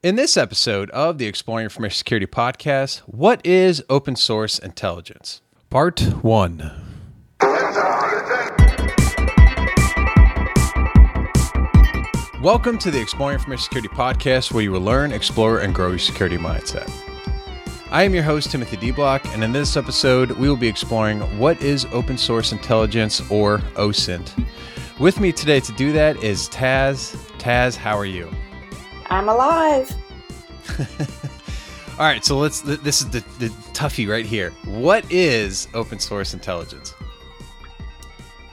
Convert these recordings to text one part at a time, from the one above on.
In this episode of the Exploring Information Security podcast, what is open source intelligence? Part 1. Welcome to the Exploring Information Security podcast, where you will learn, explore, and grow your security mindset. I am your host, Timothy De Block, and in this episode, we will be exploring what is open source intelligence or OSINT. With me today to do that is Taz. Taz, how are you? I'm alive. All right, so let's. This is the, the toughie right here. What is open source intelligence?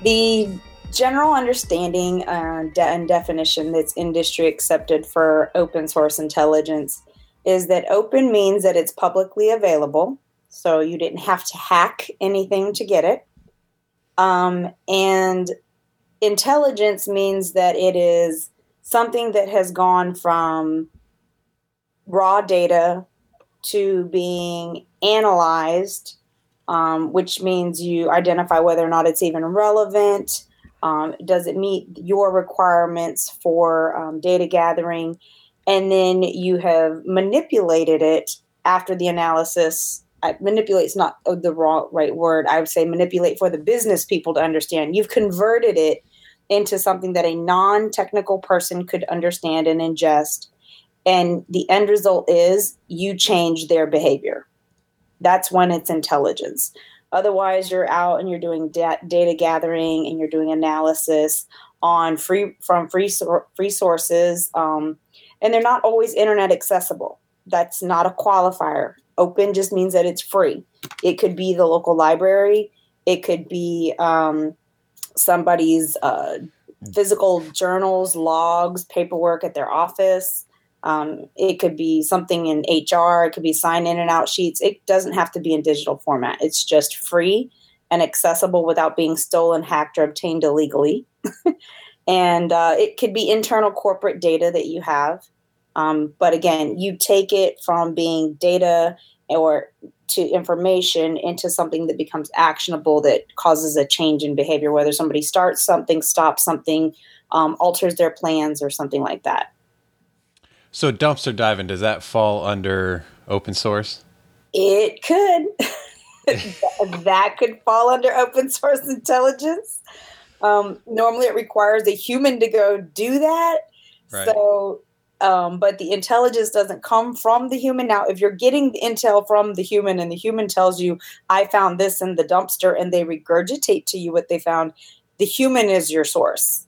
The general understanding uh, de- and definition that's industry accepted for open source intelligence is that open means that it's publicly available, so you didn't have to hack anything to get it. Um, and intelligence means that it is something that has gone from raw data to being analyzed, um, which means you identify whether or not it's even relevant. Um, does it meet your requirements for um, data gathering? And then you have manipulated it after the analysis. Manipulate is not the wrong right word. I would say manipulate for the business people to understand. You've converted it into something that a non-technical person could understand and ingest. And the end result is you change their behavior. That's when it's intelligence. Otherwise you're out and you're doing da- data gathering and you're doing analysis on free from free free sources um, and they're not always internet accessible. That's not a qualifier. Open just means that it's free. It could be the local library. It could be um, somebody's uh, physical journals, logs, paperwork at their office. Um, it could be something in HR. It could be sign in and out sheets. It doesn't have to be in digital format. It's just free and accessible without being stolen, hacked, or obtained illegally. and uh, it could be internal corporate data that you have. Um, but again, you take it from being data or to information into something that becomes actionable that causes a change in behavior, whether somebody starts something, stops something, um, alters their plans, or something like that. So, dumpster diving, does that fall under open source? It could. that could fall under open source intelligence. Um, normally, it requires a human to go do that. Right. So, um, but the intelligence doesn't come from the human. Now, if you're getting the intel from the human and the human tells you, I found this in the dumpster, and they regurgitate to you what they found, the human is your source,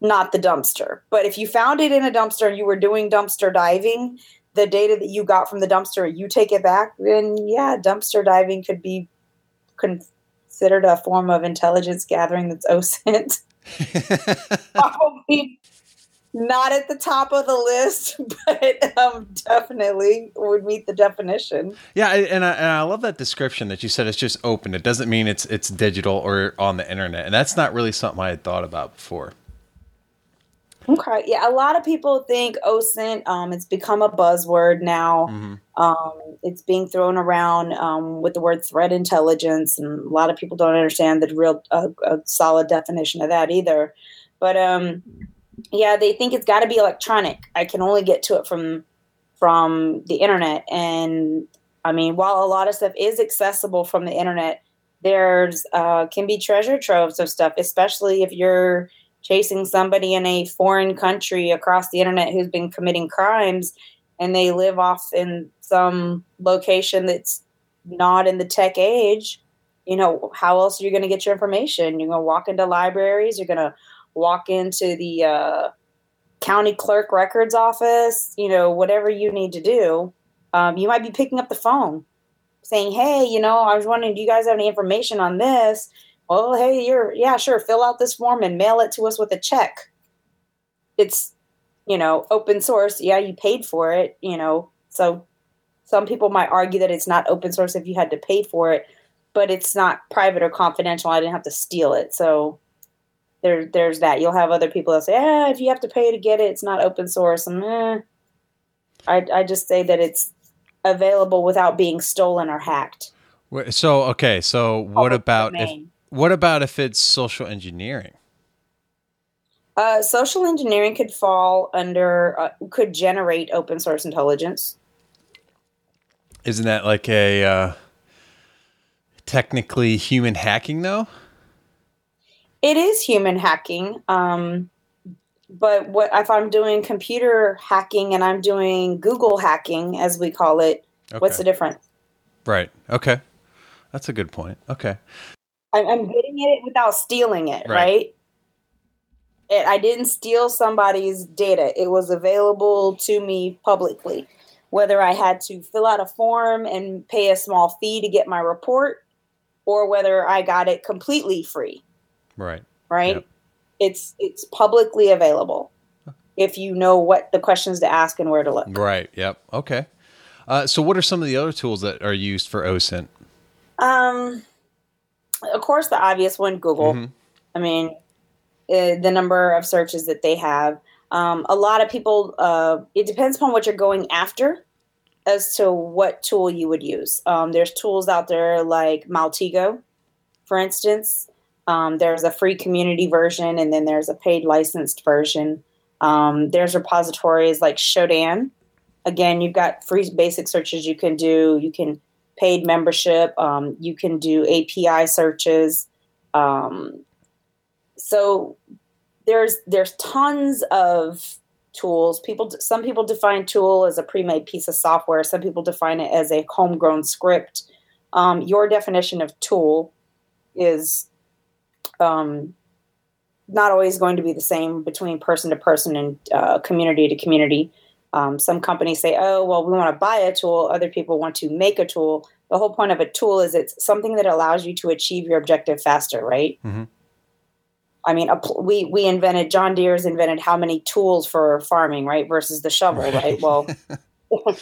not the dumpster. But if you found it in a dumpster and you were doing dumpster diving, the data that you got from the dumpster, you take it back, then yeah, dumpster diving could be considered a form of intelligence gathering that's OSINT. Probably not at the top of the list, but um, definitely would meet the definition. Yeah, and I, and I love that description that you said it's just open. It doesn't mean it's it's digital or on the internet, and that's not really something I had thought about before. Okay, yeah, a lot of people think OSINT. Um, it's become a buzzword now. Mm-hmm. Um, it's being thrown around um, with the word threat intelligence, and a lot of people don't understand the real uh, a solid definition of that either. But um, yeah, they think it's got to be electronic. I can only get to it from from the internet. And I mean, while a lot of stuff is accessible from the internet, there's uh, can be treasure troves of stuff, especially if you're chasing somebody in a foreign country across the internet who's been committing crimes and they live off in some location that's not in the tech age you know how else are you going to get your information you're going to walk into libraries you're going to walk into the uh, county clerk records office, you know, whatever you need to do. Um, you might be picking up the phone saying, Hey, you know, I was wondering, do you guys have any information on this? Well, hey, you're, yeah, sure. Fill out this form and mail it to us with a check. It's, you know, open source. Yeah, you paid for it, you know. So some people might argue that it's not open source if you had to pay for it, but it's not private or confidential. I didn't have to steal it. So there there's that. You'll have other people that say, "Ah, if you have to pay to get it, it's not open source." And eh, I I just say that it's available without being stolen or hacked. So okay, so what about if what about if it's social engineering? Uh, social engineering could fall under, uh, could generate open source intelligence. Isn't that like a uh, technically human hacking, though? It is human hacking. Um, but what if I'm doing computer hacking and I'm doing Google hacking, as we call it? Okay. What's the difference? Right. Okay. That's a good point. Okay. I'm, I'm getting it without stealing it, Right. right? It, I didn't steal somebody's data. It was available to me publicly. Whether I had to fill out a form and pay a small fee to get my report, or whether I got it completely free, Right. right? Yep. It's it's publicly available if you know what the questions to ask and where to look. Right. Yep. Okay. Uh, so, what are some of the other tools that are used for OSINT? Um, of course, the obvious one, Google. Mhm. I mean, uh, the number of searches that they have. Um, a lot of people. Uh, it depends upon what you're going after, as to what tool you would use. Um, there's tools out there like Maltego, for instance. Um, there's a free community version, and then there's a paid licensed version. Um, there's repositories like Shodan. Again, you've got free basic searches you can do. You can paid membership. Um, you can do API searches. Um, so there's there's tons of tools. People, some people define tool as a pre-made piece of software. Some people define it as a homegrown script. Um, your definition of tool is um, not always going to be the same between person to person and uh, community to community. Um, some companies say, "Oh, well, we want to buy a tool." Other people want to make a tool. The whole point of a tool is it's something that allows you to achieve your objective faster, right? Mm-hmm. I mean, a pl- we we invented John Deere's invented how many tools for farming, right? Versus the shovel, right? Right. Well,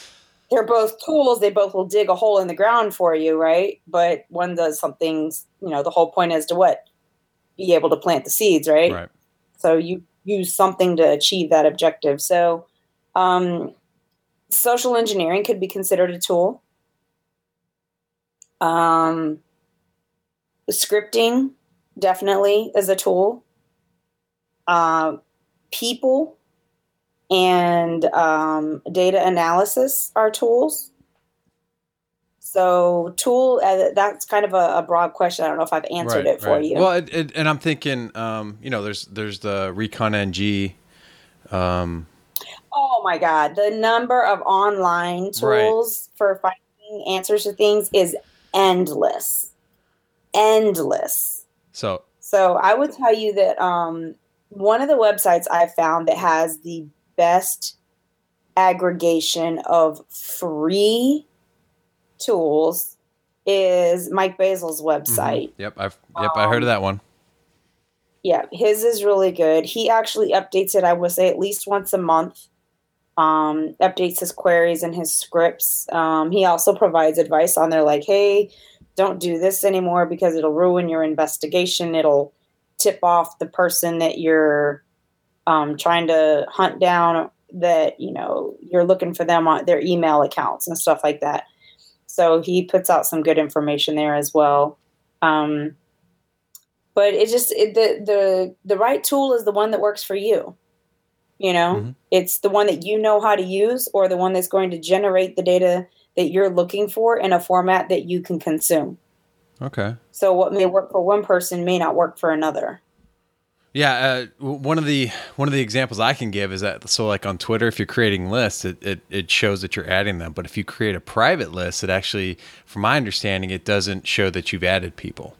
they're both tools. They both will dig a hole in the ground for you, right? But one does something. You know, the whole point is to what be able to plant the seeds, right? Right. So you use something to achieve that objective. So um, social engineering could be considered a tool. Um, scripting definitely is a tool. Uh, people and um, data analysis are tools. So, tool, uh, that's kind of a, a broad question. I don't know if I've answered right, it for right. you. Well, it, it, and I'm thinking, um, you know, there's there's the Recon NG. Um, Oh my God. The number of online Right. tools for finding answers to things is endless. Endless. so So I would tell you that um, one of the websites I found that has the best aggregation of free tools is Mike Bazzell's website. mhm. Yep. I've yep. I heard of that one. Yeah, his is really good. He actually updates it, I would say, at least once a month. Um, updates his queries and his scripts. Um, he also provides advice on there, like, hey, don't do this anymore because it'll ruin your investigation. It'll tip off the person that you're um, trying to hunt down, that, you know, you're looking for them on their email accounts and stuff like that. So he puts out some good information there as well. Um, but it just it, the the the right tool is the one that works for you you know Mhm. it's the one that you know how to use or the one that's going to generate the data that you're looking for in a format that you can consume Okay. so what may work for one person may not work for another Yeah, uh, one of the one of the examples I can give is that so like on Twitter, if you're creating lists, it, it it shows that you're adding them. But if you create a private list, it actually, from my understanding, it doesn't show that you've added people.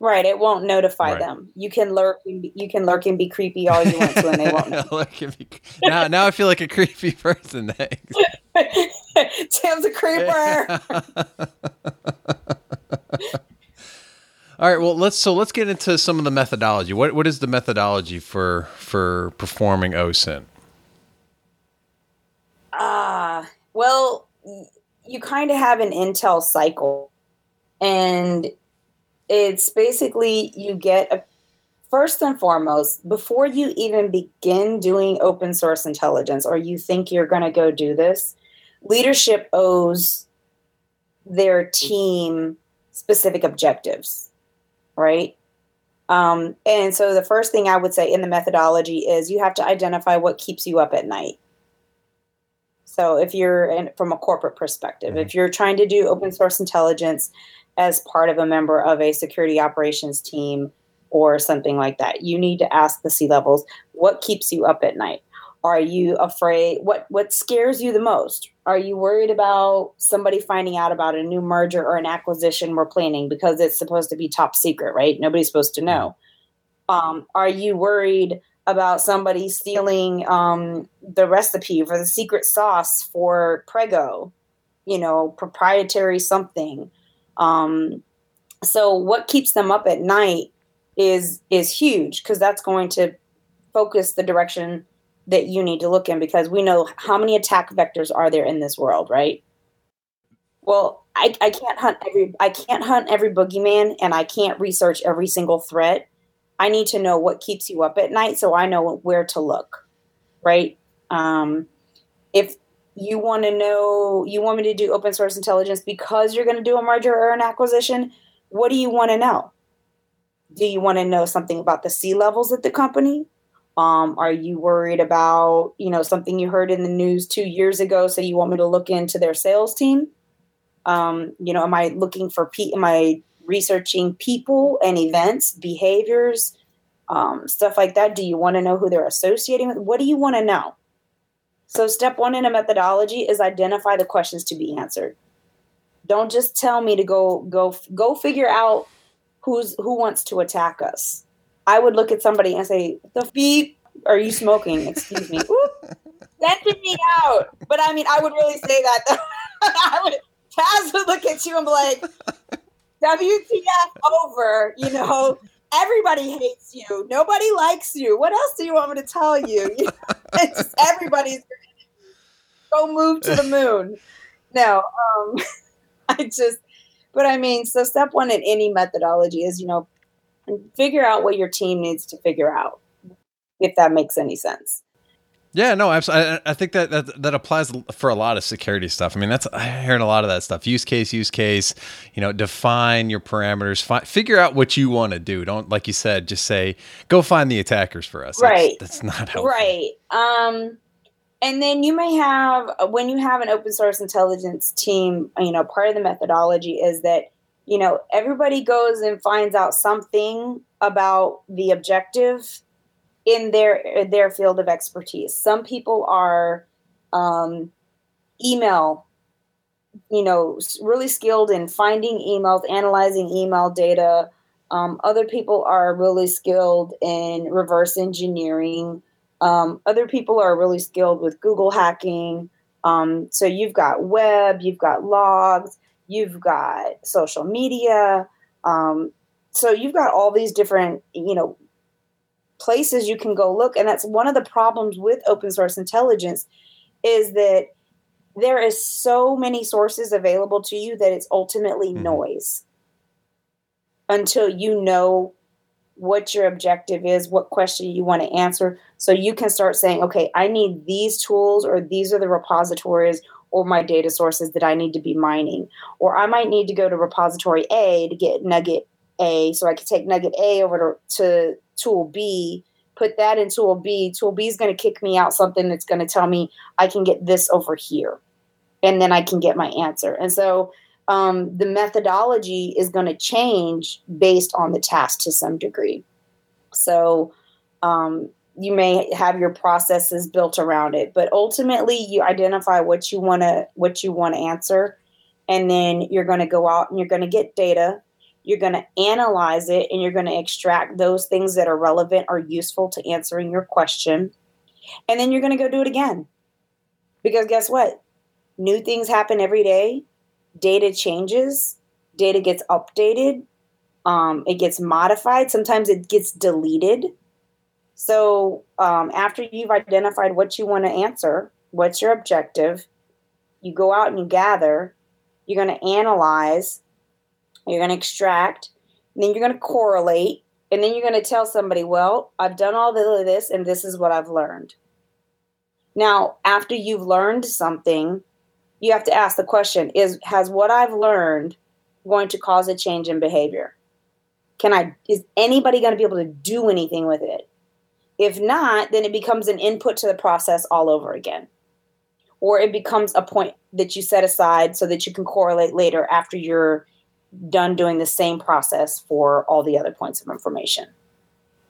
right it won't notify Right. them you can lurk and be, you can lurk and be creepy all you want to and they won't know now, now I feel like a creepy person. Thanks. tim's a creeper All right. Well, let's so let's get into some of the methodology. What what is the methodology for for performing OSINT? Ah, well, y- you kind of have an intel cycle, and it's basically you get a first and foremost before you even begin doing open source intelligence, or you think you're going to go do this. Leadership owes their team specific objectives, right? Um, and so the first thing I would say in the methodology is you have to identify what keeps you up at night. So if you're in, from a corporate perspective, mm-hmm. if you're trying to do open source intelligence as part of a member of a security operations team or something like that, you need to ask the C levels what keeps you up at night. Are you afraid? What what scares you the most? Are you worried about somebody finding out about a new merger or an acquisition we're planning because it's supposed to be top secret, right? Nobody's supposed to know. Um, are you worried about somebody stealing um, the recipe for the secret sauce for Prego? You know, proprietary something. Um, so what keeps them up at night is is huge because that's going to focus the direction that you need to look in because we know how many attack vectors are there in this world, right? Well, I, I can't hunt every I can't hunt every boogeyman and I can't research every single threat. I need to know what keeps you up at night so I know where to look, right? Um, if you want to know, you want me to do open source intelligence because you're going to do a merger or an acquisition, what do you want to know? Do you want to know something about the C levels at the company? Um, are you worried about, you know, something you heard in the news two years ago? So you want me to look into their sales team? Um, you know, am I looking for, pe- am I researching people and events, behaviors, um, stuff like that? Do you want to know who they're associating with? What do you want to know? So, step one in a methodology is identify the questions to be answered. Don't just tell me to go go go figure out who's who wants to attack us I would look at somebody and say, "The beep, are you smoking?" Excuse me. Sending me out. But I mean, I would really say that. I would. Taz would look at you and be like, "WTF over?" You know, everybody hates you. Nobody likes you. What else do you want me to tell you? it's everybody's go move to the moon. No, um, I just. But I mean, so step one in any methodology is, you know, and figure out what your team needs to figure out, if that makes any sense. Yeah, no, absolutely. I, I think that, that that applies for a lot of security stuff. I mean, that's I heard a lot of that stuff. Use case, use case. You know, define your parameters. Fi- figure out what you want to do. Don't like you said, just say, "Go find the attackers for us." Right. That's, that's not helpful. Right. Um, and then you may have when you have an open source intelligence team. You know, part of the methodology is that you know, everybody goes and finds out something about the objective in their their field of expertise. Some people are um, email, you know, really skilled in finding emails, analyzing email data. Um, other people are really skilled in reverse engineering. Um, other people are really skilled with Google hacking. Um, so you've got web, you've got logs you've got social media. Um, so you've got all these different, you know, places you can go look. And that's one of the problems with open source intelligence is that there is so many sources available to you that it's ultimately mm-hmm. noise until you know what your objective is, what question you want to answer. So you can start saying, okay, I need these tools, or these are the repositories, or my data sources that I need to be mining. Or I might need to go to repository A to get nugget A. So I can take nugget A over to, to tool B, put that in tool B. Tool B is going to kick me out something that's going to tell me I can get this over here. And then I can get my answer. And so um, the methodology is going to change based on the task to some degree. So um, you may have your processes built around it but ultimately you identify what you want to what you want to answer and then you're going to go out and you're going to get data you're going to analyze it and you're going to extract those things that are relevant or useful to answering your question and then you're going to go do it again. Because guess what? New things happen every day data changes data gets updated um, it gets modified sometimes it gets deleted so um, after you've identified what you want to answer, what's your objective, you go out and you gather, you're going to analyze, you're going to extract, then you're going to correlate, and then you're going to tell somebody, well, I've done all of this and this is what I've learned. Now, after you've learned something, you have to ask the question is has what I've learned going to cause a change in behavior? Can I, is anybody going to be able to do anything with it? If not, then it becomes an input to the process all over again. Or it becomes a point that you set aside so that you can correlate later after you're done doing the same process for all the other points of information.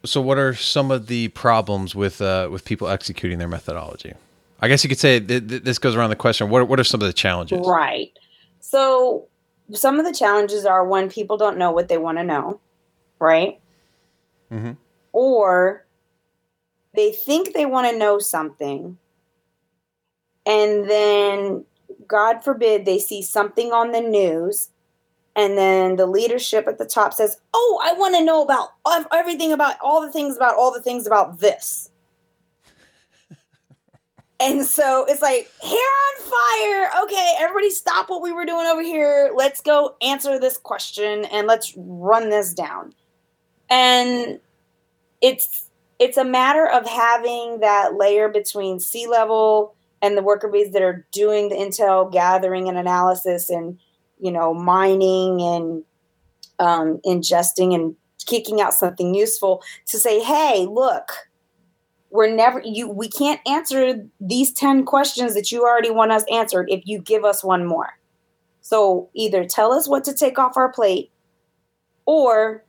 So, what are some of the problems with uh, with people executing their methodology? I guess you could say th- th- this goes around the question: what what are some of the challenges? Right. So, some of the challenges are when people don't know what they want to know, right? Mm-hmm. Or they think they want to know something, and then, God forbid, they see something on the news and then the leadership at the top says, "Oh, I want to know about everything about all the things about all the things about this." and so it's like, hair on fire. Okay, everybody stop what we were doing over here. Let's go answer this question and let's run this down. And it's it's a matter of having that layer between C level and the worker bees that are doing the intel gathering and analysis and you know, mining and um, ingesting and kicking out something useful to say, hey, look, we're never you we can't answer these 10 questions that you already want us answered if you give us one more. So either tell us what to take off our plate or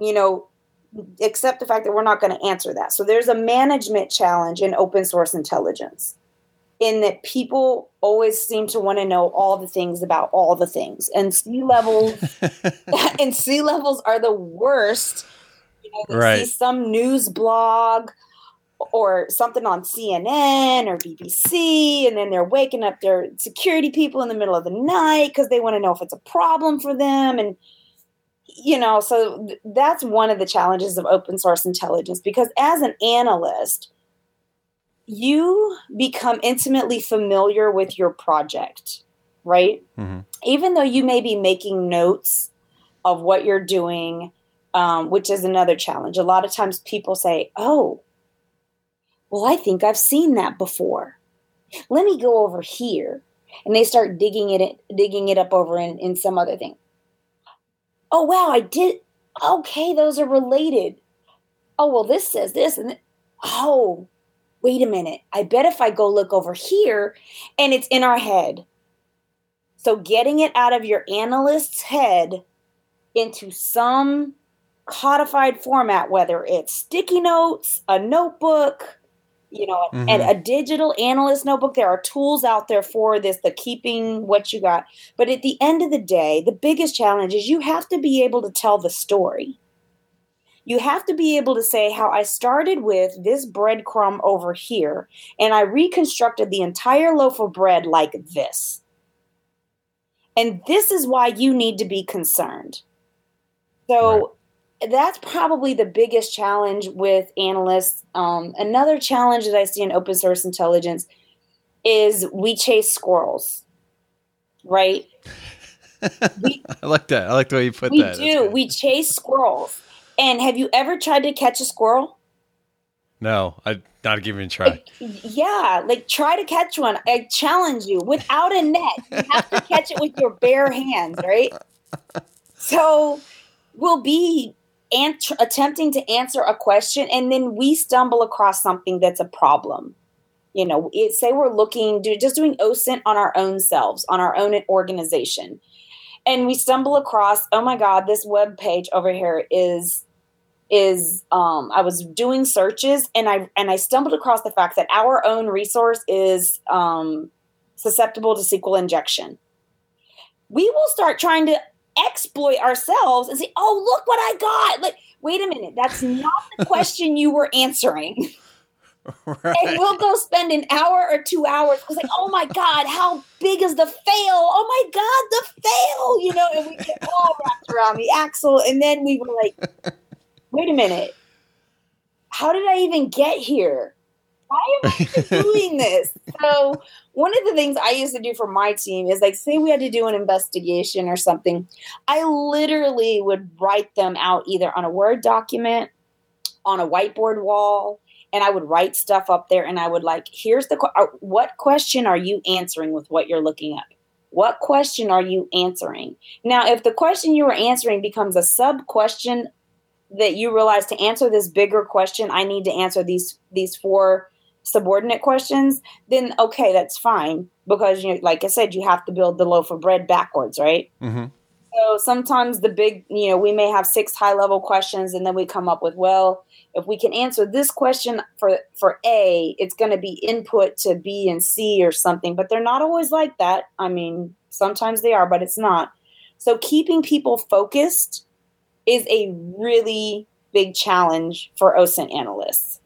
you know accept the fact that we're not going to answer that. So there's a management challenge in open source intelligence in that people always seem to want to know all the things about all the things and C levels and C levels are the worst you know, right. see some news blog or something on CNN or BBC, and then they're waking up their security people in the middle of the night because they want to know if it's a problem for them. And, you know, so th- that's one of the challenges of open source intelligence because as an analyst, you become intimately familiar with your project, right? Mm-hmm. Even though you may be making notes of what you're doing, um, which is another challenge. A lot of times people say, Oh, well, I think I've seen that before. Let me go over here. And they start digging it digging it up over in, in some other thing. Oh wow, I did okay, those are related. Oh well, this says this and th- oh, wait a minute, I bet if I go look over here and it's in our head. So getting it out of your analyst's head into some codified format, whether it's sticky notes, a notebook, you know, mm-hmm. and a digital analyst notebook. There are tools out there for this, the keeping what you got. But at the end of the day, the biggest challenge is you have to be able to tell the story you have to be able to say how I started with this breadcrumb over here and I reconstructed the entire loaf of bread like this. And this is why you need to be concerned. So right. That's probably the biggest challenge with analysts. Um, another challenge that I see in open source intelligence is we chase squirrels, right? We, I like that. I like the way you put we that. We do. We chase squirrels. And have you ever tried to catch a squirrel? No, I not give it a try. Yeah, like try to catch one. I challenge you without a net. You have to catch it with your bare hands, right? So we'll be attempting to answer a question, and then we stumble across something that's a problem. You know, it, say we're looking, do, just doing OSINT on our own selves, on our own organization and we stumble across oh my god this web page over here is is um, I was doing searches and I and I stumbled across the fact that our own resource is um, susceptible to SQL injection. We will start trying to exploit ourselves and say, "Oh, look what I got!" Like, wait a minute, that's not the question you were answering. Right. And we'll go spend an hour or two hours because like, oh my God, how big is the fail? Oh my God, the fail, you know, and we get all wrapped around the axle. And then we were like, wait a minute, how did I even get here? Why am I doing this? So one of the things I used to do for my team is like, say we had to do an investigation or something, I literally would write them out either on a Word document, on a whiteboard wall, and I would write stuff up there and I would like, here's the uh, what question are you answering with what you're looking at? What question are you answering? Now, if the question you are answering becomes a sub question that you realize to answer this bigger question, I need to answer these these four subordinate questions, then okay, that's fine because you know, like I said, you have to build the loaf of bread backwards, right? Mm-hmm. So sometimes the big, you know, we may have six high level questions, and then we come up with, well, if we can answer this question for for A, it's going to be input to B and C or something. But they're not always like that. I mean, sometimes they are, but it's not. So keeping people focused is a really big challenge for OSINT analysts.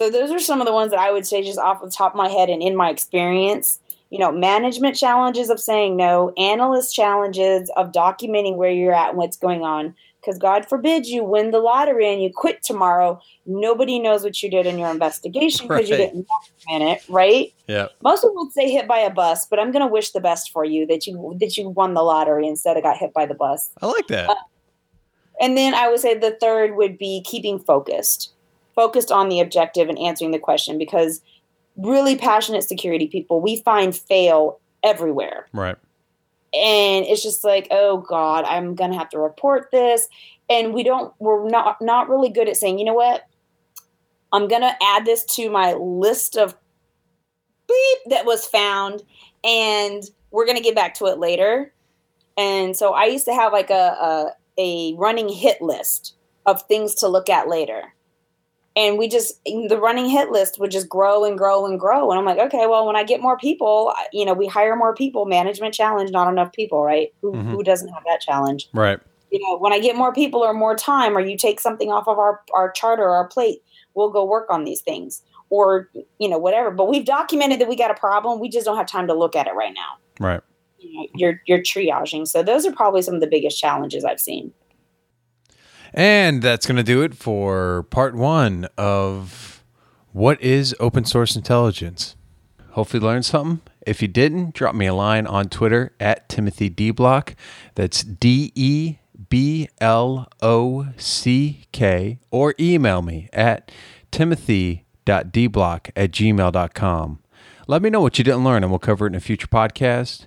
So those are some of the ones that I would say just off the top of my head and in my experience. You know, management challenges of saying no, analyst challenges of documenting where you're at and what's going on. Because God forbid you win the lottery and you quit tomorrow. Nobody knows what you did in your investigation because right. you didn't document it, right? Yeah. Most people would say hit by a bus, but I'm going to wish the best for you that you that you won the lottery instead of got hit by the bus. I like that. Uh, and then I would say the third would be keeping focused, focused on the objective and answering the question because really passionate security people we find fail everywhere. Right. And it's just like, oh God, I'm gonna have to report this. And we don't we're not not really good at saying, you know what? I'm gonna add this to my list of beep that was found and we're gonna get back to it later. And so I used to have like a, a a running hit list of things to look at later. And we just, the running hit list would just grow and grow and grow. And I'm like, okay, well, when I get more people, you know, we hire more people, management challenge, not enough people, right? Who, mm-hmm. who doesn't have that challenge? Right. You know, when I get more people or more time, or you take something off of our, our charter or our plate, we'll go work on these things or, you know, whatever. But we've documented that we got a problem. We just don't have time to look at it right now. Right you know, you're you're triaging. So those are probably some of the biggest challenges I've seen. And that's going to do it for part one of what is open source intelligence. Hopefully, learned something. If you didn't, drop me a line on Twitter at Timothy De Block. That's D E B L O C K, or email me at timothy.deblock at gmail.com. Let me know what you didn't learn, and we'll cover it in a future podcast.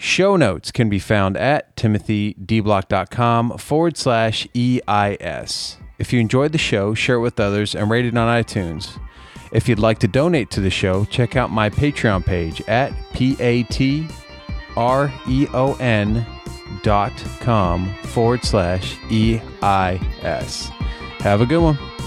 Show notes can be found at timothydeblock.com forward slash EIS. If you enjoyed the show, share it with others and rate it on iTunes. If you'd like to donate to the show, check out my Patreon page at P-A-T-R-E-O-N dot com forward slash E-I-S. Have a good one.